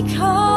because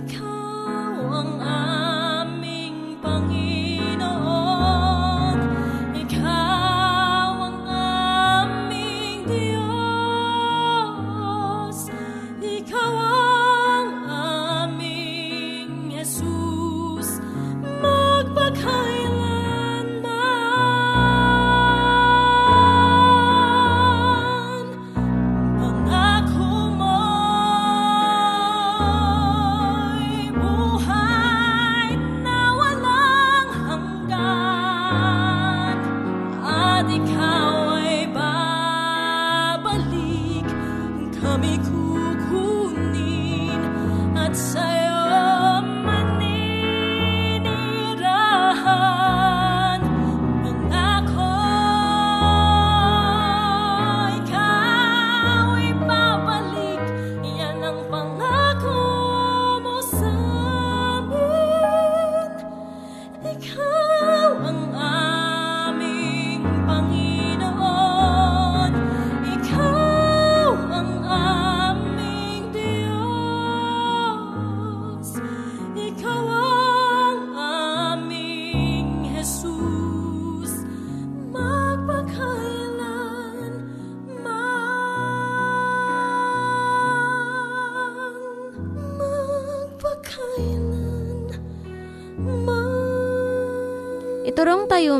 Come.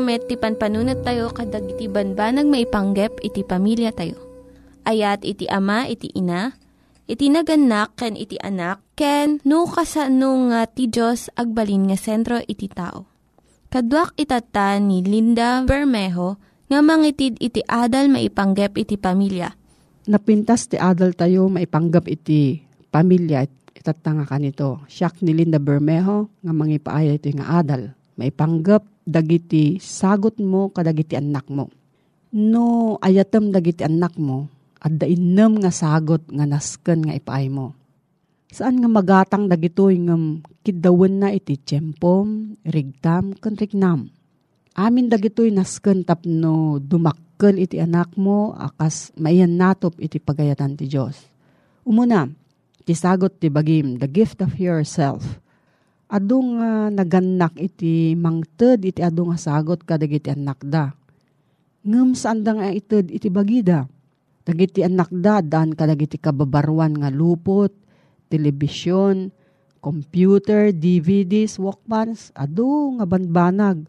Met, ti panpanunat tayo kadag iti banbanag maipanggep iti pamilya tayo. Ayat iti ama, iti ina, iti naganak, ken iti anak, ken no kasano nga ti Diyos agbalin nga sentro iti tao. Kaduak itata ni Linda Bermejo nga mangitid iti adal maipanggep iti pamilya. napintas ti adal tayo maipanggap iti pamilya itatanga kanito. Siyak ni Linda Bermejo nga mangipaaya ito nga adal. Maipanggap dagiti sagot mo kadagiti anak mo. No ayatem dagiti anak mo at dainem nga sagot nga nasken nga ipaay mo. Saan nga magatang dagitoy ngam kidawen na iti tiyempom, rigtam, ken rignam. Amin dagitoy nasken tapno dumakkel iti anak mo akas maiyan natop iti pagayatan ti Dios. Umuna, ti sagot ti bagim, the gift of yourself. Adu nga naganak iti mangted iti adu nga sagot kadagiti anak da. Ngem saan da nga ited iti bagida. Dagiti anak da daan kadagiti kababarwan nga lupot, telebisyon, computer, DVDs, walkmans, adu nga banbanag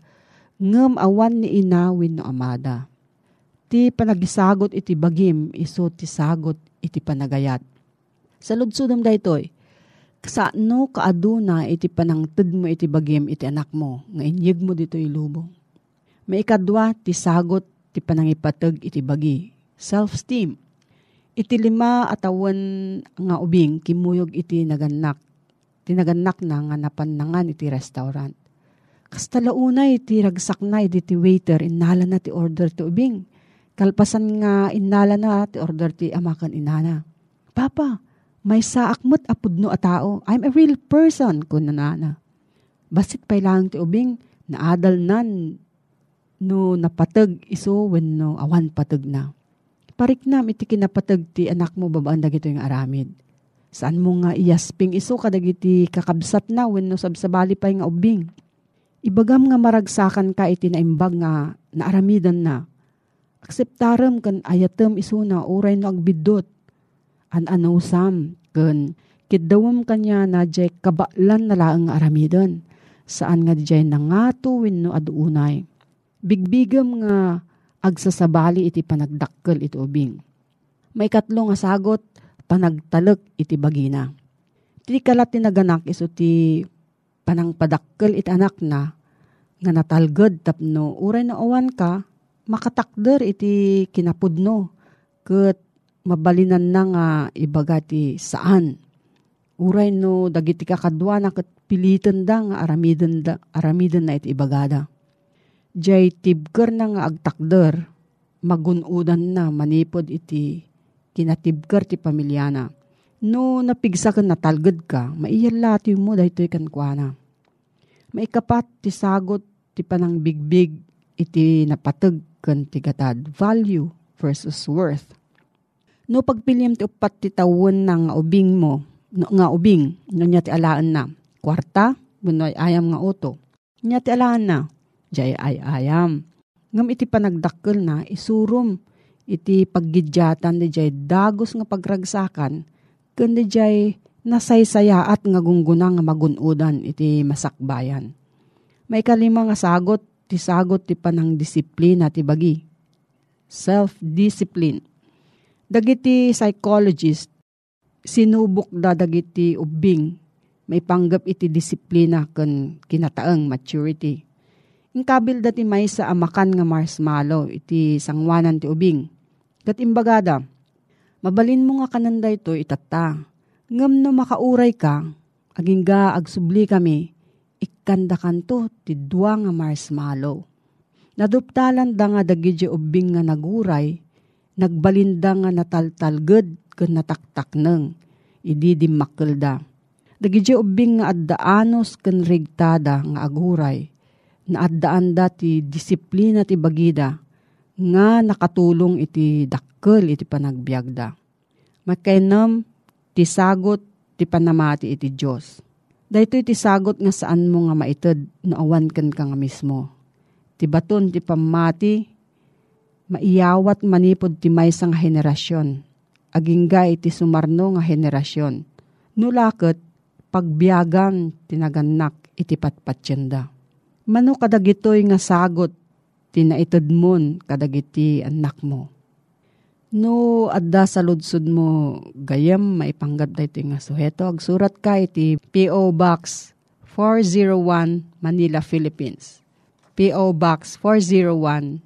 ngem awan ni inawin no amada. Ti panagisagot iti bagim, iso ti sagot iti panagayat. Sa ludsudom daytoy, kasano kaaduna iti panangted mo iti bagim iti anak mo, nga inyeg mo dito ilubong. Maikadwa ti sagot ti panangipateg iti bagi, self-esteem. Iti lima atawan nga ubing kimuyog iti naganak. Ti naganak na nga napanangan iti restaurant Kasta launay ti ragsak na iti ti waiter inala na ti order ti ubing. Kalpasan nga inala na ti order ti amakan inana. Papa, may saakmot apudno a tao. I'm a real person kun nanana. Basit pa lang ti ubing naadal nan no napatag iso when no awan patag na. Pariknam iti kinapatag ti anak mo babaan dagito yung aramid. Saan mo nga iyasping iso kadagiti kakabsat na when no sabsabali pa yung ubing Ibagam nga maragsakan ka iti naimbag nga naaramidan na. Akseptaram kan ayatem isuna uray no agbidot. An ano sam kan kidawam kanya na jay kabaklan na laang nga aramidan. Saan nga jay nangato no aduunay. Bigbigam nga agsasabali iti panagdakkel iti ubing. May katlo nga sagot panagtalek iti bagina. Ti kalat tinaganak iso ti panangpadakkel iti anak na nga natalged tapno uray na awan ka makatakder iti kinapudno ket mabalinan na nga ibaga ti saan uray no dagiti kakadwa na pilitan da nga aramiden da aramiden na iti ibagada Jay tibker na nga agtakder, magunudan na manipod iti kinatibker ti pamilyana. No napigsa ka natalgad ka, maiyalati mo dahito ikan kuana. Maikapat ti sagot ti panang bigbig iti napatag kan ti gatad. Value versus worth. No pagpilyam ti upat ti tawon na nga ubing mo, no, nga ubing, no niya ti alaan na. Kwarta, bunoy ayam nga uto. Niya ti alaan na, jay ay ayam. Ngam iti panagdakkel na, isurum iti paggidyatan di jay dagos nga pagragsakan, kundi jay nasaysayaat nga gungguna nga magunudan iti masakbayan. May kalima nga sagot, ti sagot ti panang disiplina ti bagi. Self-discipline. Dagiti psychologist, sinubok da dagiti ubing, may panggap iti disiplina ken kinataang maturity. Ingkabil dati may sa amakan nga marshmallow, iti sangwanan ti ubing. Kat imbagada, mabalin mo nga kananda ito itata. Ngam no makauray ka, aging ga agsubli kami, ikanda kanto ti dua nga marshmallow. Naduptalan da nga dagidyo ubing nga naguray, nagbalinda nga nataltalged ken nataktakneng, idi dimmakkelda. Dagidyo ubing nga addaanos ken rigtada nga aguray, na addaan da ti disiplina ti bagida, nga nakatulong iti dakkel iti panagbiagda. Makainam ti sagot ti panamati iti Diyos. Dahito iti sagot nga saan mo nga maited no awan ken ka nga mismo. Ti baton ti pamati, maiyawat manipod ti maysa nga henerasyon. Agingga iti sumarno nga henerasyon. Nulakot, pagbiagan tinaganak iti patpatsyenda. Mano kadagitoy nga sagot tinaited mon kadagiti anak mo. No, adda sa ludsud mo gayam maipanggap da ito nga suheto. Agsurat ka iti P.O. Box 401 Manila, Philippines. P.O. Box 401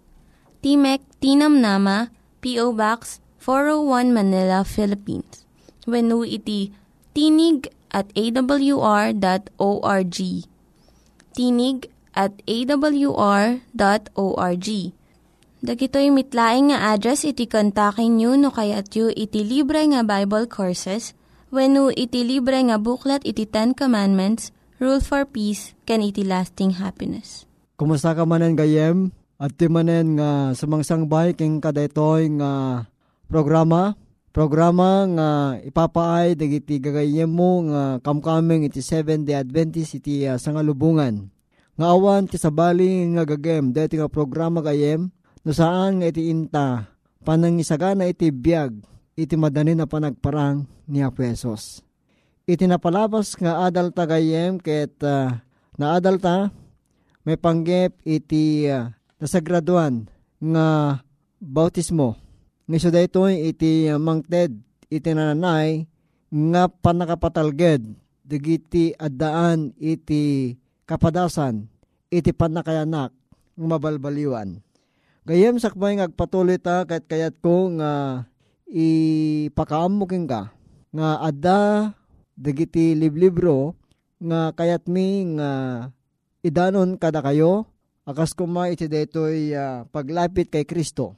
Timek Tinam Nama, P.O. Box 401 Manila, Philippines. When iti tinig at awr.org. Tinig at awr.org. Dagitoy mitlaing nga address iti kontakin nyo no kayat yu iti libre nga Bible Courses when iti libre nga buklat iti Ten Commandments, Rule for Peace, can iti lasting happiness. Kumusta ka manen gayem? At ti manen nga sumangsang bahay king kadaytoy nga programa. Programa nga ipapaay dagiti gagayem mo nga kamkaming iti 7 day Adventist iti uh, sangalubungan. Nga awan ti sabali nga gagem dati nga programa gayem no saan nga iti inta panangisagana iti biyag iti madani na panagparang ni Apesos. Iti napalabas nga adal tagayem ket uh, na adal ta may panggep iti uh, nasagraduan nga bautismo. Nga so dayto iti uh, mangted iti nananay nga panakapatalged digiti addaan iti kapadasan iti panakayanak ng mabalbaliwan. Gayem sakbay ngagpatuloy ta kahit kayat ko nga ipakaam mo ka nga adda dagiti liblibro nga kayat mi nga idanon kada kayo akas kuma iti detoy uh, paglapit kay Kristo.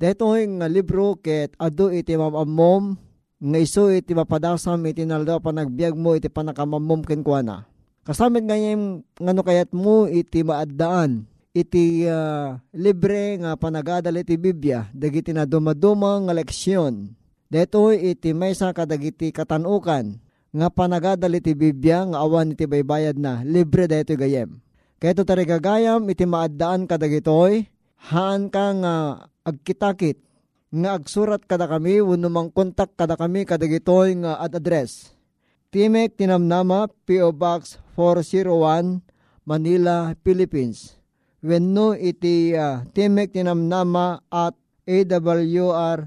Detoy nga libro ket adu iti mamamom nga iso iti mapadasam iti nalda panagbiag mo iti panakamamom ken kuana. Kasamit ngayem ngano kayat mo iti maaddaan iti uh, libre nga panagadal iti Biblia dagiti na dumaduma nga leksyon. Deto iti maysa kadagiti katanukan nga panagadal iti Biblia nga awan iti baybayad na libre deto gayem. Kaya ito tarigagayam iti maaddaan kadagitoy haan ka nga agkitakit nga agsurat kada kami wano mang kontak kada kami kadagitoy nga ad address. Timek Tinamnama P.O. Box 401 Manila, Philippines wenno iti uh, timek tinamnama at awr.org.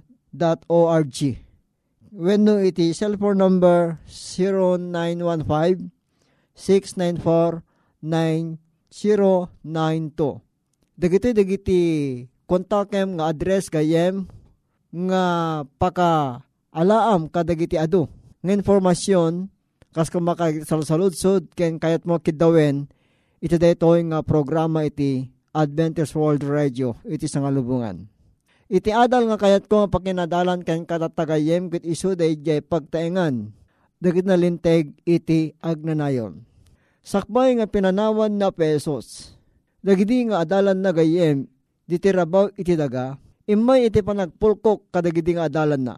Wenno iti cellphone number 0915 694-9092. Dagiti dagiti kontakem nga address gayem nga paka alaam kadagiti adu. Nga informasyon kas kung makasalsaludsod ken kayat mo kidawen iti daytoy nga programa iti Adventist World Radio iti sangalubungan. Iti adal nga kayat ko pakinadalan ken katatagayem ket isu dayjay pagtaengan dagit na linteg iti agnanayon. Sakbay nga pinanawan na pesos. Dagiti nga adalan na gayem, ditirabaw iti daga, imay iti panagpulkok kadagiti nga adalan na.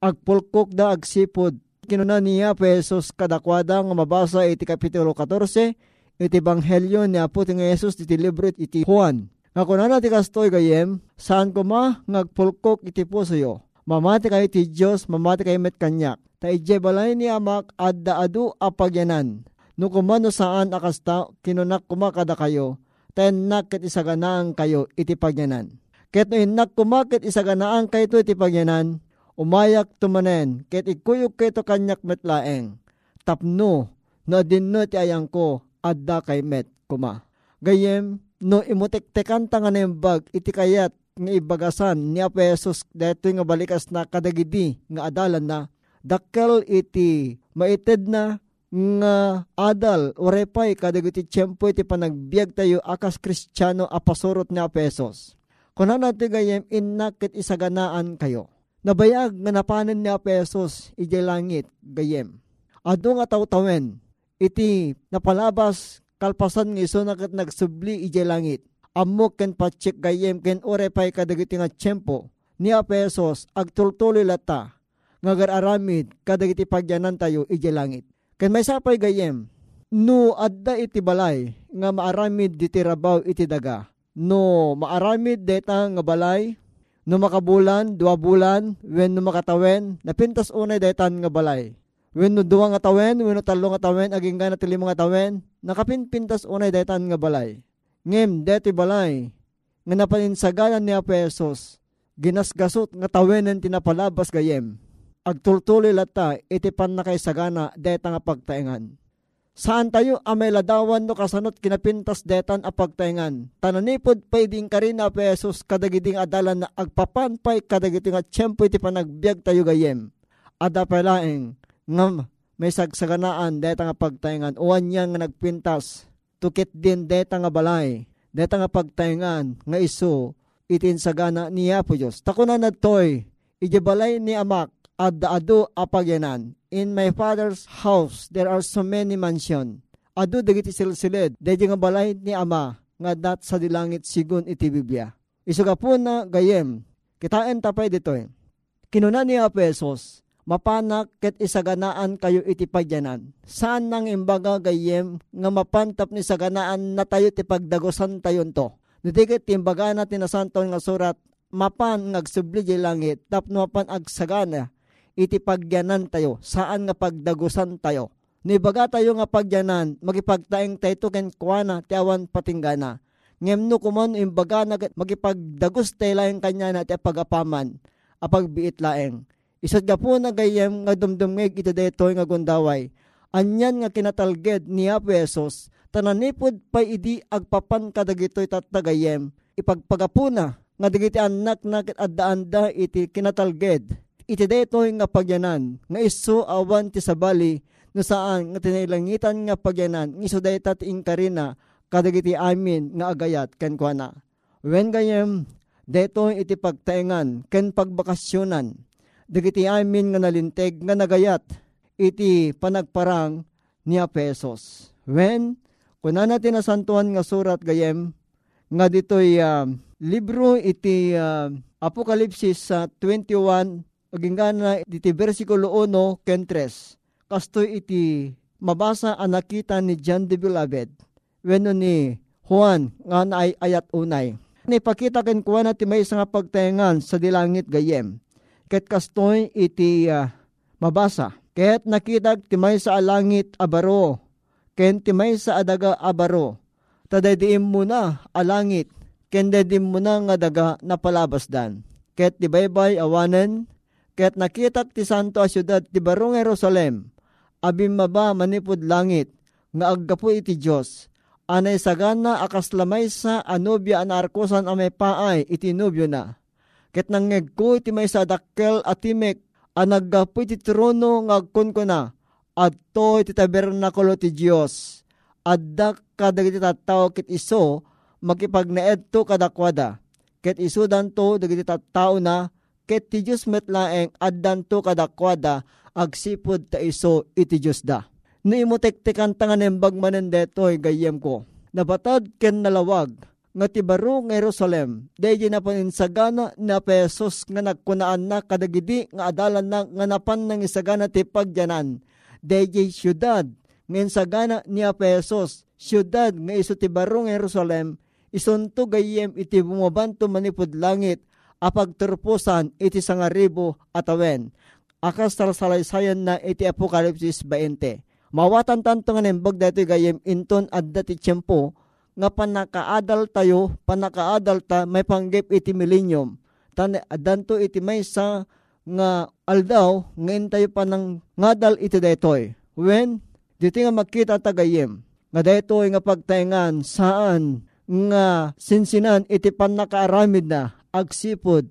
Agpulkok da agsipod, kinuna niya pesos kadakwada nga mabasa iti kapitulo 14, iti banghelyo ni Apo ti nga Jesus iti libro iti Juan. Nga kunana ti kastoy gayem, saan ko ma ngagpulkok iti puso yo. Mamati kayo ti Diyos, mamati kayo met kanyak. Ta ije balay ni amak adda adu apagyanan No kumano saan akasta kinunak kumakada kayo, ten nakit isaganaan kayo iti pagyanan. Ket no inak kumakit isaganaan kayo iti pagyanan, umayak tumanen, ket ikuyog kayo kanyak metlaeng. Tapno, no dinno ti ayang ko, adda kay met kuma. Gayem, no imutek-tekan tangan bag iti kayat nga ibagasan ni Apesos dito nga balikas na kadagidi nga adalan na, dakkel iti maited na nga adal orepay kadagiti tiyempo iti panagbiag tayo akas kristyano apasurot ni Apesos. Kuna natin gayem innakit isaganaan kayo. Nabayag nga napanan ni Apesos iti langit gayem. Ado nga tawtawen iti napalabas kalpasan ng iso nakat nagsubli iti langit. Amok ken patsik gayem ken orepay kadagiti nga tiyempo ni Apesos agtultuloy lata nga gararamid kadagiti pagyanan tayo iti langit Ken may sapay gayem, no adda iti balay nga maaramid diti rabaw iti daga. No maaramid deta nga balay, no makabulan, dua bulan, when no makatawen, napintas unay detan nga balay. When no duwa nga tawen, when no talo nga tawen, aging gana tili mga tawen, nakapinpintas unay detan nga balay. Ngem, deti balay, nga napaninsagalan ni Apesos, ginasgasot nga tawenan tinapalabas gayem agtultuloy lata iti pan na kay deta nga pagtaengan. Saan tayo amay ladawan no kasanot kinapintas detan a pagtaengan. Tananipod pwedeng ka rin na pesos kadagiding adalan na agpapanpay kadagiting at tiyempo iti panagbiag tayo gayem. Ada palaeng ngam may sagsaganaan deta nga pagtaengan uwan niya nga nagpintas tukit din deta nga balay deta nga pagtaengan nga iso itin sagana niya po Diyos. Takuna na toy, ijibalay ni amak, adda adu apagyanan. In my father's house there are so many mansion. Adu dagiti silsilid, daydi nga balay ni ama nga dat sa dilangit sigun iti Biblia. Isuga po na gayem, kitain tapay ditoy. Kinuna ni Apesos, mapanak ket isaganaan kayo iti pagyanan. Saan nang imbaga gayem nga mapantap ni saganaan na tayo ti pagdagosan tayon to. Nitikit timbaga na tinasanton nga surat, mapan ngagsubli langit, tapno mapan agsagana, iti pagyanan tayo, saan nga pagdagusan tayo. Nibaga tayo nga pagyanan, magipagtaeng tayo ken kuana ti awan patinggana. Ngem no kumon imbaga na magipagdagus tayo laeng kanya na ti pagapaman, apagbiit laeng. Isat ga po na gayem nga dumdumig iti daytoy nga gundaway. Anyan nga kinatalged ni Apesos, tananipod pa idi agpapan kadagitoy tatagayem, ipagpagapuna nga digiti anak na adda-anda iti kinatalged iti daytoy nga pagyanan nga isu awan ti sabali no saan nga tinailangitan nga pagyanan nga isu dayta ti inkarina kadagiti amin nga agayat ken kuana. When gayem daytoy iti pagtaengan ken pagbakasyonan dagiti amin nga nalinteg nga nagayat iti panagparang ni Apesos. When kuna natin nasantuan nga surat gayem nga ditoy uh, libro iti uh, Apokalipsis uh, 21 Agingana iti versikulo 1 ken 3. Kastoy iti mabasa ang nakita ni John the Beloved. Weno ni Juan nga na ay ayat unay. Nipakita ken kuha na ti may nga pagtayangan sa dilangit gayem. Ket kastoy iti uh, mabasa. Ket nakita ti may sa alangit abaro. Ken ti may sa adaga abaro. tadaydiim mo na alangit, ken dedim mo na nga daga napalabas dan. Ket di baybay awanen, ket nakitak ti santo a syudad ti barong Jerusalem, abim maba manipod langit, nga aggapo iti Diyos, anay sagana akas lamay sa anubya anarkosan ame paay iti nubyo na. Ket nangeg ko iti may sa dakkel at timek anaggapo iti trono ngagkon ko na, adto iti tabernakulo ti Diyos. Adda kadagiti tattao kit iso, makipagnaed to kadakwada. Ket iso danto dagiti tattao na, ket ti Diyos metlaeng addan to kadakwada, agsipod ta iso iti Diyos da. No imutek-tekan tangan embag manen detoy gayem ko. Nabatad ken nalawag, nga ti baro nga Jerusalem, dahi na paninsagana na pesos nga nagkunaan na kadagidi nga adalan na nga napan ng isagana ti pagyanan. Dahi syudad, nga insagana ni pesos, syudad nga iso ti baro nga Jerusalem, isunto gayem iti bumabanto manipod langit, apag turpusan iti sangaribo atawen. Akas talasalaysayan na iti Apokalipsis 20. Mawatan tanto nga nembag dati gayem inton adda ti tiyempo, nga panakaadal tayo, panakaadal ta, may panggip iti millennium. Tan, adanto iti may sa nga aldaw, ngayon tayo pa ng ngadal iti detoy. When, dito nga makita tagayem, nga detoy nga pagtaingan saan nga sinsinan iti panakaaramid na agsipod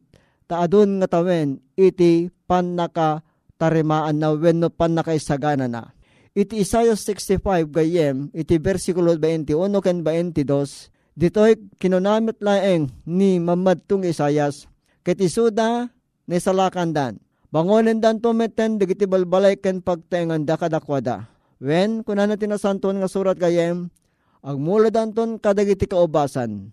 taadon nga tawen iti panakatarimaan na wenno panakaisagana na. Iti Isaiah 65 gayem, iti versikulo 21 ken 22, dito'y kinunamit laeng ni mamadtung Isayas, ket isuda ni salakandan. Bangonen dan tumeten digiti balbalay ken pagtengan da kadakwada. Wen kunan natin nasanton nga surat gayem, agmula danton kadagiti kaubasan.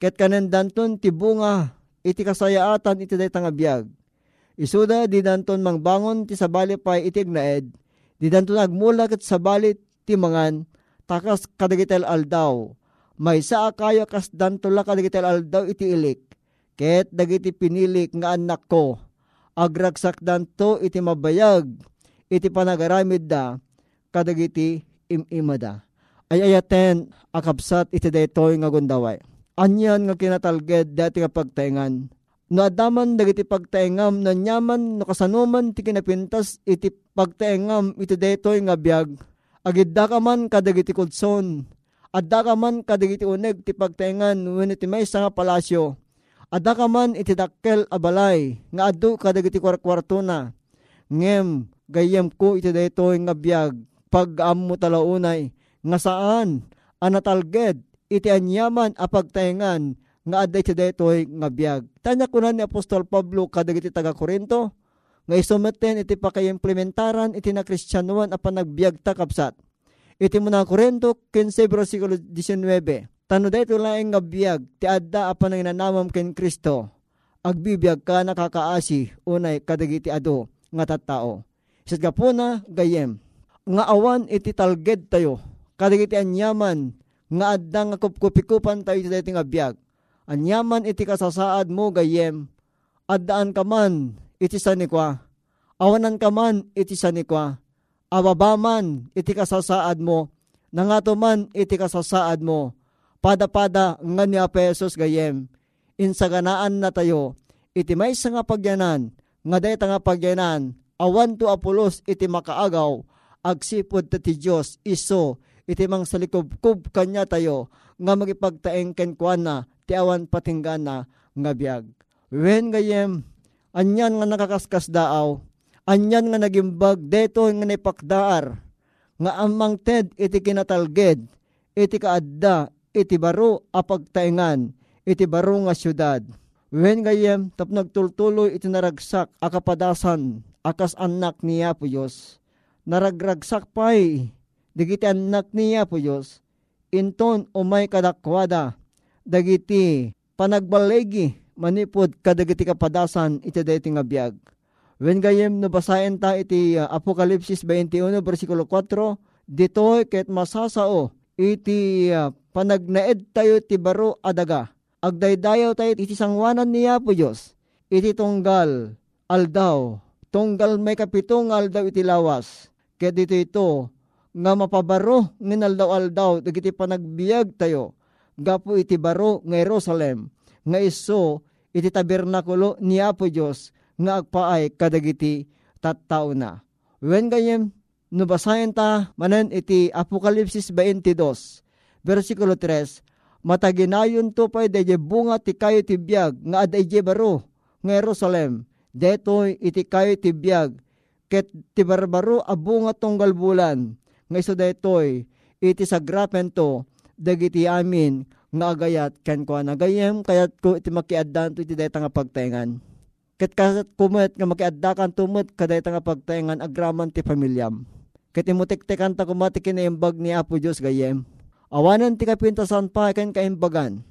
Ket kanen danton tibunga iti kasayaatan iti daytang abiyag. Isuda di danton mangbangon ti sabali pay iti ignaed, Di danto nagmula kat sa balit timangan, takas kadagitel aldaw. May saa kayo kas danto la kadagitel aldaw iti ilik. Ket dagiti pinilik nga anak ko. Agragsak danto iti mabayag. Iti panagaramid da. Kadagiti imimada. Ay ayaten akabsat iti daytoy nga gundaway. Anyan nga kinatalged dati nga pagtaingan. No adaman dagiti pagtaengam na nyaman no kasanuman ti kinapintas iti pagtaengam iti detoy nga biag agidda ka man kadagiti kudson. Adda ka man kadagiti uneg ti pagtaengan wenno iti maysa nga palasyo. Adda ka man iti dakkel abalay nga addo kadagiti kwarkwarto na ngem gayem ko iti detoy nga biag pag ammo talaunay nga saan? Anatalged iti anyaman a pagtaengan nga aday ti detoy nga biag. Tanya kunan ni Apostol Pablo kadagiti taga Korinto nga isumeten iti pakaimplementaran iti na kristyanuan a panagbiag takapsat. Iti muna Korinto 15 versikulo 19. Tano dayto laeng nga biag ti adda apan ang nanamam ken Kristo. Agbibiyag ka nakakaasi unay kadagiti ado nga tattao. Isat gapuna gayem nga awan iti talged tayo kadagiti anyaman nga adda nga kupkupikupan tayo iti dayto nga biag Anyaman iti kasasaad mo gayem, addaan ka man iti sanikwa, awanan ka man iti sanikwa, ababaman iti kasasaad mo, nangato man iti kasasaad mo, pada-pada nga ni Apesos gayem, insaganaan na tayo, iti may nga pagyanan, nga dayta nga pagyanan, awan to apulos iti makaagaw, agsipod ti Diyos iso, iti mang salikubkub kanya tayo, nga magipagtaeng kenkwana, ti awan patinggana nga biag. Wen gayem, anyan nga nakakaskas daaw, anyan nga nagimbag deto nga naipakdaar, nga amang ted iti kinatalged, iti kaadda, iti baro apagtaingan, iti baro nga syudad. Wen gayem, tap nagtultuloy iti naragsak akapadasan, akas anak niya po Diyos. Naragragsak pa'y, digiti anak niya po Diyos, inton umay kadakwada, dagiti panagbalegi manipod kadagiti kapadasan iti dayti nga biag. When gayem no basayan ta iti uh, Apokalipsis 21 versikulo 4, ditoy ket masasao iti uh, panagnaed tayo ti baro adaga. Agdaydayaw tayo iti sangwanan niya po Diyos. Iti tunggal aldaw. Tunggal may kapitong aldaw iti lawas. Ket dito ito nga mapabaro nginaldaw aldaw dagiti panagbiag tayo gapo iti baro nga Jerusalem nga iso iti tabernakulo ni Apo Diyos nga agpaay kadagiti tattao na. When gayem no basahin ta manen iti Apokalipsis 22 versikulo 3 mataginayon to pay deje bunga ti kayo ti biyag nga aday baro nga Jerusalem detoy iti kayo ti biyag ket ti barbaro abunga tunggal bulan nga iso detoy iti sagrapen to dagiti amin nga agayat ken ko nagayem kayat ko iti makiaddan iti dayta nga pagtengan ket kasat kumet nga makiaddakan tumut kaday nga pagtengan agraman ti pamilyam. Ket imutiktikan ta kumati kinaimbag ni Apo Dios gayem. Awanan ti kapintasan pa ken kaimbagan.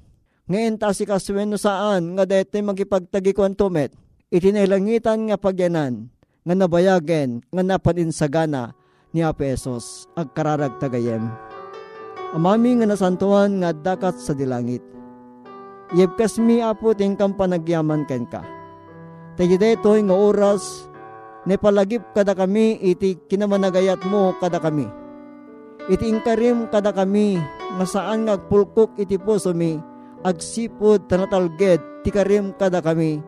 Ngayon ta si kaswen saan nga daytoy magipagtagikuan tumet itinailangitan nga pagyanan nga nabayagen nga napaninsagana ni Apesos agkararag tagayem. Amami nga nasantuan nga dakat sa dilangit. Yebkas mi apo tingkam panagyaman ken ka. Tayo detoy nga oras ne palagip kada kami iti kinamanagayat mo kada kami. Iti ingkarim kada kami nga saan nga agpulkok iti puso mi agsipod tanatalged ti karim kada kami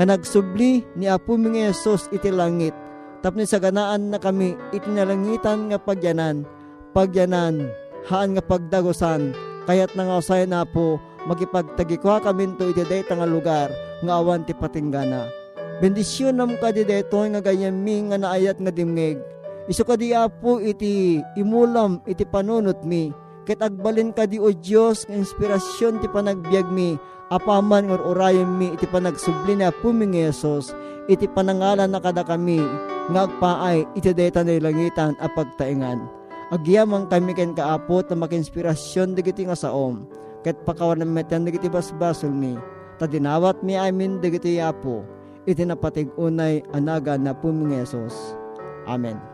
nga nagsubli ni Apo mi Yesus iti langit tapno sa ganaan na kami itinalangitan nga pagyanan pagyanan haan nga pagdagosan kayat nga usay na po magipagtagikwa kami to iti dayta nga lugar nga awan ti patinggana. Bendisyon nam ka di nga ganyan mi nga naayat nga dimngeg. Iso ka di apo iti imulam iti panunot mi ket agbalin ka di o Dios nga inspirasyon ti panagbiag mi. Apaman or orayan mi iti panagsubli na puming Yesus. Iti panangalan na kada kami. Nga iti deta na langitan a pagtaingan agyamang kami ken kaapot na makinspirasyon digiti nga saom. Ket pakawan na metan digiti basbasol mi. Ta dinawat mi amin digiti apo. Iti napatig unay anaga na puming Yesus. Amen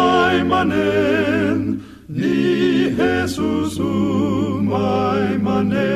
maimanen, ni Jesus, o maimanen.